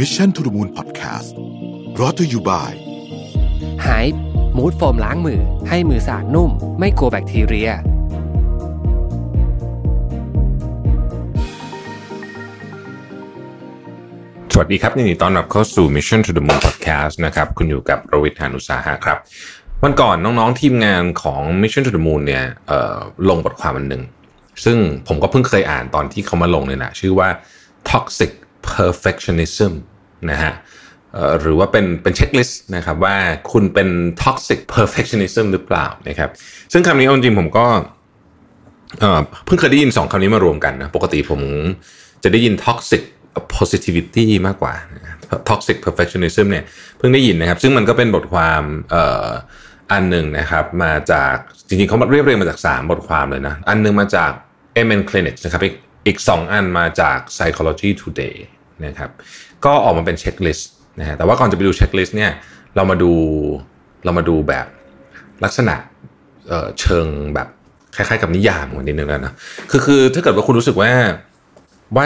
Mission to the Moon Podcast รอ t ธออยู่บ่ายหายมูดโฟมล้างมือ ให้มือสะอาดนุ่ม ไม่กลัวแบคทีเรีย สวัสดีครับยินดีต้อนรับเข้าสู่ Mission to the Moon Podcast นะครับ คุณอยู่กับรวิทยานุสาหะครับ วันก่อนน้องๆทีมงานของ Mission to the Moon เนี่ยเอ่อลงบทความอันหนึ่งซึ่งผมก็เพิ่งเคยอ่านตอนที่เขามาลงเนี่ยนะชื่อว่า Toxic Perfectionism นะฮะหรือว่าเป็นเป็นเช็คลิสต์นะครับว่าคุณเป็น toxic perfectionism หรือเปล่านะครับซึ่งคำนี้เอาจริงผมก็เพิ่งเคยได้ยินสองคำนี้มารวมกันนะปกติผมจะได้ยิน toxic positivity มากกว่า toxic perfectionism เนี่ยเพิ่งได้ยินนะครับ ซึ่งมันก็เป็นบทความอันหนึ่งนะครับ มาจากจริงๆเขาเรียบเรียงมาจาก 3 บทความเลยนะ อันหนึงมาจาก MN Clinic นะครับ อีกอีก2อันมาจาก Psychology Today นะครับ ก็ออกมาเป็นเช็คลิสต์นะฮะแต่ว่าก่อนจะไปดูเช็คลิสต์เนี่ยเรามาดูเรามาดูแบบลักษณะเเชิงแบบคล้ายๆกับนิยามกันนิดนึงแล้วนะคือคือถ้าเกิดว่าคุณรู้สึกว่าว่า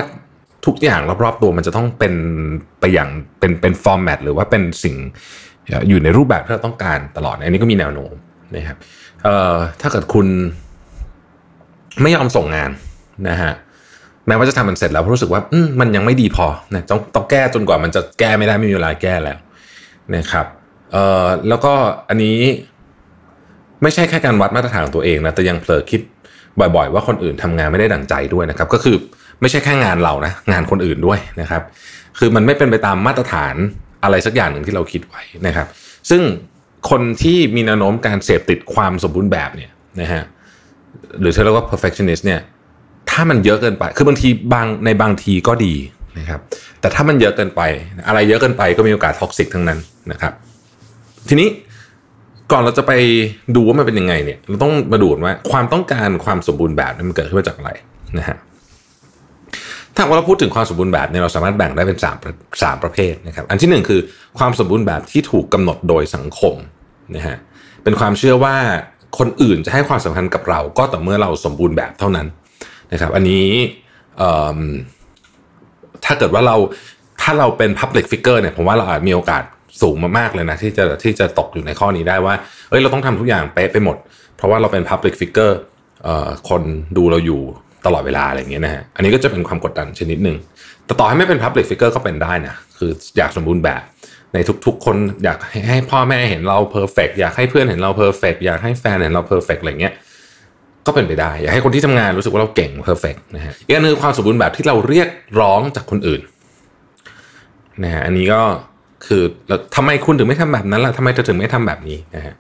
ทุกอย่างรอบๆตัวมันจะต้องเป็นไปอย่างเป็นเป็นฟอร์แมตหรือว่าเป็นสิ่งเอ่ออยู่ในรูปแบบที่เราต้องการตลอด อันนี้ก็มีแนวโน้มนะครับเอ่อถ้าเกิดคุณไม่ยอมส่งงานนะฮะ แม้ว่าจะทำมันเสร็จแล้วเพราะรู้สึกว่าอืมันยังไม่ดีพอนะต้องต้องแก้จนกว่ามันจะแก้ไม่ได้ไม่มีเวลาแก้แล้วนะครับเอ่อแล้วก็อันนี้ไม่ใช่แค่การวัดมาตรฐานของตัวเองนะแต่ยังเผลอคิดบ่อย ๆ ว่าคนอื่นทำงานไม่ได้ดั่งใจด้วยนะครับ ก็คือไม่ใช่แค่งานเรานะงานคนอื่นด้วยนะครับ คือมันไม่เป็นไปตามมาตรฐานอะไรสักอย่างหนึ่งที่เราคิดไว้นะครับ ซึ่งคนที่มีแนวโน้มการเสพติดความสมบูรณ์แบบเนี่ยนะฮะหรือที่เรียกว่า perfectionist เนี่ย ถ้ามันเยอะเกินไป คือบางทีบางในบางทีก็ดีนะครับ แต่ถ้ามันเยอะเกินไป อะไรเยอะเกินไปก็มีโอกาส toxic ทั้งนั้นนะครับ ทีนี้ก่อนเราจะไปดูว่ามันเป็นยังไงเนี่ย เราต้องมาดูว่าความต้องการความสมบูรณ์แบบมันเกิดขึ้นมาจากอะไรนะฮะถ้าว่าเราพูดถึงความสมบูรณ์แบบเนี่ยเราสามารถแบ่งได้เป็นสามสามประเภทนะครับ อันที่หนึ่งคือความสมบูรณ์แบบที่ถูกกำหนดโดยสังคมนะฮะเป็นความเชื่อว่าคนอื่นจะให้ความสำคัญกับเราก็ต่อเมื่อเราสมบูรณ์แบบเท่านั้น นะครับ อันนี้ถ้าเกิดว่าเราถ้าเราเป็น Public Figure เนี่ยผมว่าเราอาจมีโอกาสสูงมากๆเลยนะที่จะที่จะตกอยู่ในข้อนี้ได้ว่าเอ้ยเราต้องทำทุกอย่างเป๊ะไปหมด เพราะว่าเราเป็น Public Figure เอ่อคนดูเราอยู่ตลอดเวลาอะไรอย่างเงี้ยนะฮะอันนี้ก็จะเป็นความกดดันชนิดหนึ่งแต่ต่อให้ไม่เป็น Public Figure ก็เป็นได้นะคืออยากสมบูรณ์แบบในทุกๆ คนอยากให้พ่อแม่เห็นเรา perfect อยากให้เพื่อนเห็นเรา perfect อยากให้แฟนเห็นเรา perfect อะไรเงี้ย ก็เป็นไปได้ อยากให้คนที่ทำงานรู้สึกว่าเราเก่ง perfect นะฮะอีกอันนึงความสมบูรณ์แบบที่เราเรียกร้องจากคนอื่นนะฮะอันนี้ก็คือทำไมคุณถึงไม่ทำแบบนั้นล่ะทำไมเธอถึงไม่ทำแบบนี้นะฮะ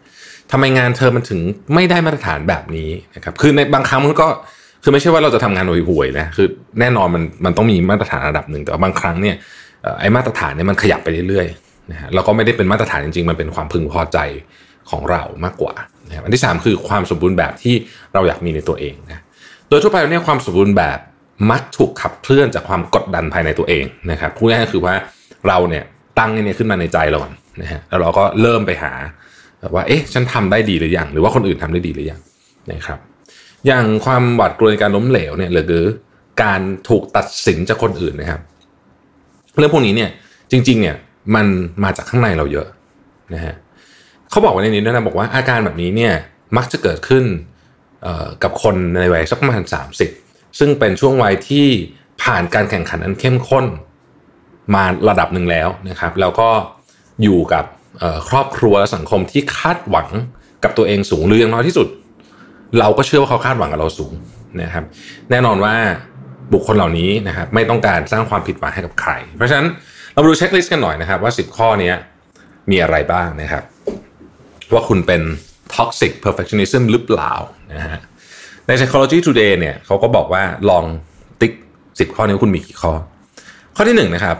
ทำไมงานเธอมันถึงไม่ได้มาตรฐานแบบนี้นะครับคือในบางครั้งมันก็คือไม่ใช่ว่าเราจะทำงานห่วยๆนะคือแน่นอนมันมันต้องมีมาตรฐานระดับหนึ่งแต่าบางครั้งเนี่ยไอ้มาตรฐานเนี่ยมันขยับไปเรื่อยๆนะฮะแล้วก็ไม่ได้เป็นมาตรฐานจริงๆ มันเป็นความพึงพอใจ ของเรามากกว่านะครับอันที่สามคือความสมบูรณ์แบบที่เราอยากมีในตัวเองนะโดยทั่วไปเนี่ยความสมบูรณ์แบบมักถูกขับเคลื่อนจากความกดดันภายในตัวเองนะครับพูดง่ายๆก็คือว่าเราเนี่ยตั้งเนี่ยขึ้นมาในใจเราก่อนนะฮะแล้วเราก็เริ่มไปหาว่าเอ๊ะฉันทำได้ดีหรือยังหรือว่าคนอื่นทำได้ดีหรือยังนะครับ อย่างความหวาดกลัวในการล้มเหลวเนี่ยหรือการถูกตัดสินจากคนอื่นนะครับ เรื่องพวกนี้เนี่ยจริงๆเนี่ยมันมาจากข้างในเราเยอะนะฮะ เขาบอกไว้ในนี้ด้วยนะบอกว่าอาการแบบนี้เนี่ยมักจะเกิดขึ้นกับคนในวัยสักประมาณ 30 ซึ่งเป็นช่วงวัยที่ผ่านการแข่งขันอันเข้มข้น มาระดับหนึ่งแล้วนะครับ แล้วก็อยู่กับครอบครัวและสังคมที่คาดหวังกับตัวเองสูงหรืออย่างน้อยที่สุด เราก็เชื่อว่าเขาคาดหวังกับเราสูงนะครับ แน่นอนว่าบุคคลเหล่านี้นะครับไม่ต้องการสร้างความผิดหวังให้กับใคร เพราะฉะนั้นเรามาดูเช็คลิสต์กันหน่อยนะครับว่า 10 ข้อนี้มีอะไรบ้างนะครับ ว่าคุณเป็น toxic perfectionism หรือเปล่านะฮะใน psychology today เนี่ยเขาก็บอกว่าลองติ๊ก10ข้อนี้คุณมีกี่ข้อ ข้อที่1นะครับ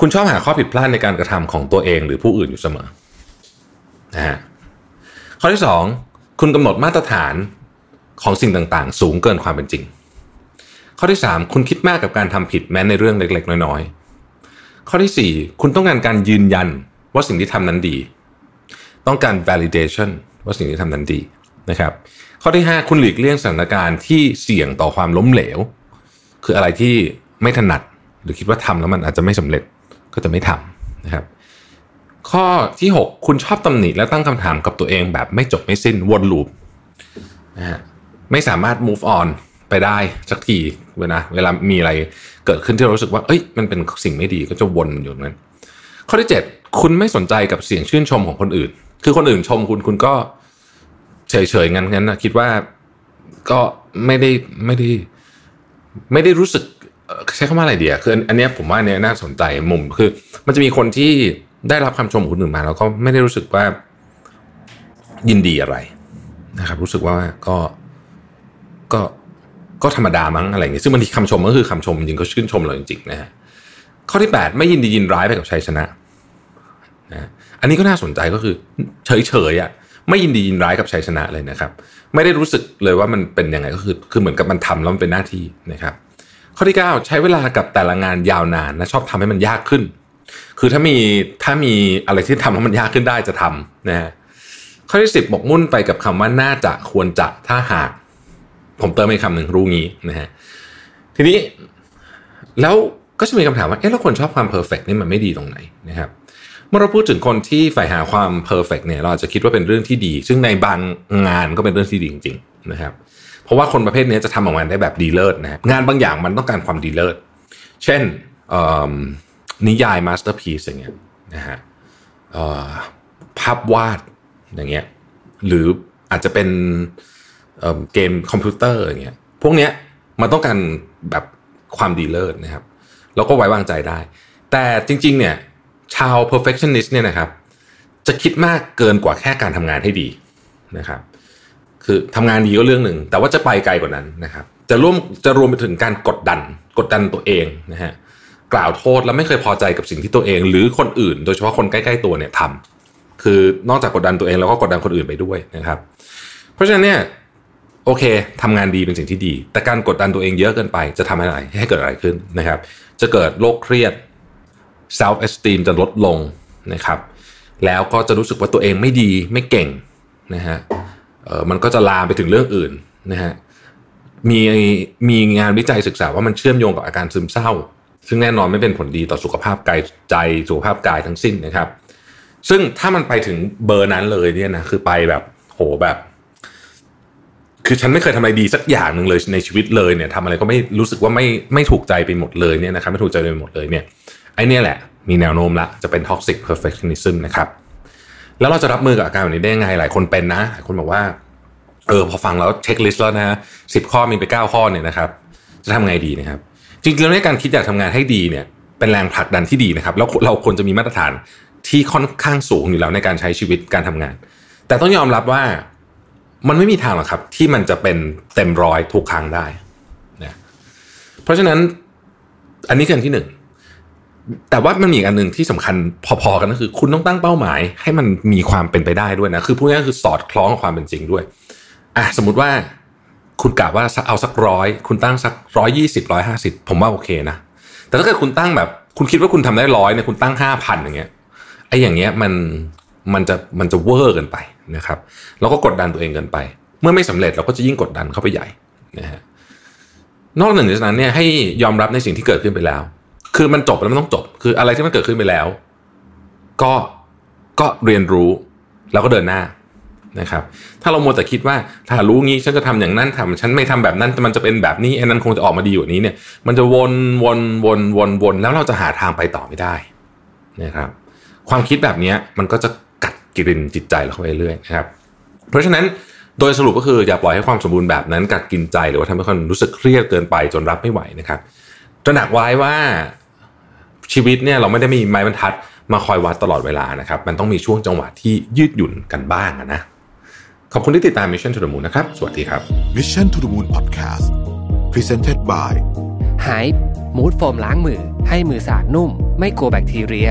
คุณชอบหาข้อผิดพลาดในการกระทำของตัวเองหรือผู้อื่นอยู่เสมอนะฮะข้อที่2คุณกำหนดมาตรฐานของสิ่งต่างๆ สูงเกินความเป็นจริง ข้อที่3คุณคิดมากกับการทำผิดแม้ในเรื่องเล็ก ๆ น้อยๆข้อที่4คุณต้องการการยืนยันว่าสิ่งที่ทำนั้นดี ต้องการ validation ว่าสิ่งที่ทำนั้นดีนะครับ ข้อที่ 5 คุณหลีกเลี่ยงสถานการณ์ที่เสี่ยงต่อความล้มเหลว คืออะไรที่ไม่ถนัดหรือคิดว่าทำแล้วมันอาจจะไม่สำเร็จก็จะไม่ทำนะครับ ข้อที่ 6 คุณชอบตำหนิและตั้งคำถามกับตัวเองแบบไม่จบไม่สิ้นวนลูปนะฮะไม่สามารถ move on ไปได้สักทีเวลาเวลามีอะไรเกิดขึ้นที่เรารู้สึกว่า เอ้ย มันเป็นสิ่งไม่ดีก็จะวนอยู่นั้น ข้อที่ 7 คุณไม่สนใจกับเสียงชื่นชมของคนอื่น คือคนอื่นชมคุณคุณก็เฉยๆงั้นงั้นนะคิดว่าก็ไม่ได้ไม่ได้ไม่ได้รู้สึกใช้คำว่าอะไรเดียคืออันนี้ผมว่าเนี้ยน่าสนใจมุมคือ มันจะมีคนที่ได้รับคำชมของคนอื่นมา แล้วก็ไม่ได้รู้สึกว่ายินดีอะไรนะครับ รู้สึกว่าก็ก็ก็ธรรมดามั้งอะไรอย่างเงี้ยซึ่งบางทีคำชมก็คือคำชมจริงก็ชื่นชมเราจริงๆนะฮะข้อที่ 8 ไม่ยินดียินร้ายไปกับชัยชนะนะ นนี้ก็น่าสนใจก็คือเฉยๆอะไม่ยินดียินร้ายกับชัยชนะเลยนะครับ ไม่ได้รู้สึกเลยว่ามันเป็นยังไงก็คือ คือเหมือนกับมันทำแล้วมันเป็นหน้าที่นะครับ ข้อที่ 9 ใช้เวลากับแต่ละงานยาวนานนะชอบทำให้มันยากขึ้น คือถ้ามีถ้ามีอะไรที่ทำแล้วมันยากขึ้นได้จะทำนะฮะข้อที่สิบหมกมุ่นไปกับคำว่าน่าจะควรจะถ้าหาก ผมเติมอีกคำหนึ่งรู้งี้นะฮะทีนี้แล้วก็จะมีคำถามว่าเอ๊ะแล้วคนชอบความ perfect นี่มันไม่ดีตรงไหนนะครับ เมื่อเราพูดถึงคนที่ใฝ่หาความ perfect เนี่ยเราอาจจะคิดว่าเป็นเรื่องที่ดี ซึ่งในบางงานก็เป็นเรื่องที่ดีจริงๆนะครับเพราะว่าคนประเภทนี้จะทำออกมาได้แบบดีเลิศนะงานบางอย่างมันต้องการความดีเลิศเช่นนิยาย masterpiece อย่างเงี้ยนะฮะภาพวาดอย่างเงี้ยหรืออาจจะเป็นเกมคอมพิวเตอร์อย่างเงี้ยพวกเนี้ยมันต้องการแบบความดีเลิศนะครับ แล้วก็ไว้วางใจได้ แต่จริง ๆ เนี่ย ชาว perfectionist เนี่ยนะครับ จะคิดมากเกินกว่าแค่การทำงานให้ดีนะครับ คือทำงานดีก็เรื่องหนึ่ง แต่ว่าจะไปไกลกว่านั้นนะครับ จะร่วมจะรวมไปถึงการกดดัน กดดันตัวเองนะฮะกล่าวโทษแล้วไม่เคยพอใจกับสิ่งที่ตัวเอง หรือคนอื่น โดยเฉพาะคนใกล้ ๆ ตัวเนี่ยทำคือนอกจากกดดันตัวเองแล้วก็กดดันคนอื่นไปด้วยนะครับ เพราะฉะนั้นเนี่ยโอเคทำงานดีเป็นสิ่งที่ดี แต่การกดดันตัวเองเยอะเกินไป จะทำอะไรให้เกิดอะไรขึ้นนะครับ จะเกิดโรคเครียด self esteem จะลดลงนะครับ แล้วก็จะรู้สึกว่าตัวเองไม่ดีไม่เก่งนะฮะมันก็จะลามไปถึงเรื่องอื่นนะฮะมีมีงานวิจัยศึกษาว่ามันเชื่อมโยงกับอาการซึมเศร้า ซึ่งแน่นอนไม่เป็นผลดีต่อสุขภาพกายใจสุขภาพกายทั้งสิ้นนะครับ ซึ่งถ้ามันไปถึงเบอร์นั้นเลยเนี่ยนะคือไปแบบโหแบบ คือฉันไม่เคยทำอะไรดีสักอย่างหนึ่งเลยในชีวิตเลยเนี่ยทำอะไรก็ไม่รู้สึกว่าไม่ไม่ถูกใจไปหมดเลยเนี่ยนะครับไม่ถูกใจไปหมดเลยเนี่ย ไอ้นี่แหละ มีแนวโน้มละจะเป็น toxic perfectionism นะครับแล้วเราจะรับมือกับอาการแบบนี้ได้ยังไงหลายคนเป็นนะหลายคนบอกว่า เออพอฟังแล้วเช็คลิสต์แล้วนะสิบข้อมีไปเก้าข้อเนี่ยนะครับ จะทำไงดีนะครับ จริงๆแล้วในการคิดอยากทำงานให้ดีเนี่ย เป็นแรงผลักดันที่ดีนะครับ แล้วเราควรจะมีมาตรฐานที่ค่อนข้างสูงอยู่แล้วในการใช้ชีวิตการทำงาน แต่ต้องยอมรับว่ามันไม่มีทางหรอกครับ ที่มันจะเป็นเต็มร้อยทุกครั้งได้นะเพราะฉะนั้นอันนี้คืออันที่หนึ่ง แต่ว่ามันมีอีกอันหนึ่งที่สำคัญพอๆกันก็คือ คุณต้องตั้งเป้าหมาย ให้มันมีความเป็นไปได้ด้วยนะคือพูดง่ายๆคือสอดคล้องกับความเป็นจริงด้วยอะสมมติว่า คุณกะว่าเอาสักร้อยคุณตั้งสักร้อยยี่สิบร้อยห้าสิบผมว่าโอเคนะแต่ถ้าเกิดคุณตั้งแบบ คุณคิดว่าคุณทำได้ร้อยเนี่ยคุณตั้งห้าพันอย่างเงี้ยไอ้อย่างเงี้ยมันมันจะมันจะเวอร์เกินไปนะครับแล้วก็กดดันตัวเองเกินไป เมื่อไม่สำเร็จเราก็จะยิ่งกดดันเข้าไปใหญ่นะฮะนอกจากนั้นเนี่ยให้ยอมรับในสิ่งที่เกิดขึ้นไปแล้ว คือมันจบแล้วมันต้องจบ คืออะไรที่มันเกิดขึ้นไปแล้ว ก็ก็เรียนรู้ แล้วก็เดินหน้านะครับ ถ้าเราโมแต่คิดว่าถ้ารู้งี้ฉันจะทำอย่างนั้นทำฉันไม่ทำแบบนั้นมันจะเป็นแบบนี้ไอ้นั้นคงจะออกมาดีกว่านี้เนี่ย มันจะวนวนวนวนวนแล้วเราจะหาทางไปต่อไม่ได้นะครับ ความคิดแบบนี้มันก็จะกัดกิรินจิตใจเราเข้าไปเรื่อยนะครับ เพราะฉะนั้นโดยสรุปก็คืออย่าปล่อยให้ความสมบูรณ์แบบนั้นกัดกินใจหรือว่าทำให้คนรู้สึกเครียดเกินไปจนรับไม่ไหวนะครับตระหนักไว้ว่า ชีวิตเนี่ยเราไม่ได้มีไม้บรรทัดมาคอยวัดตลอดเวลานะครับ มันต้องมีช่วงจังหวะที่ยืดหยุ่นกันบ้างนะ ขอบคุณที่ติดตาม Mission to the Moon นะครับ สวัสดีครับ Mission to the Moon Podcast Presented by หายมูดโฟมล้างมือ ให้มือสะอาดนุ่ม ไม่กลัวแบคทีเรีย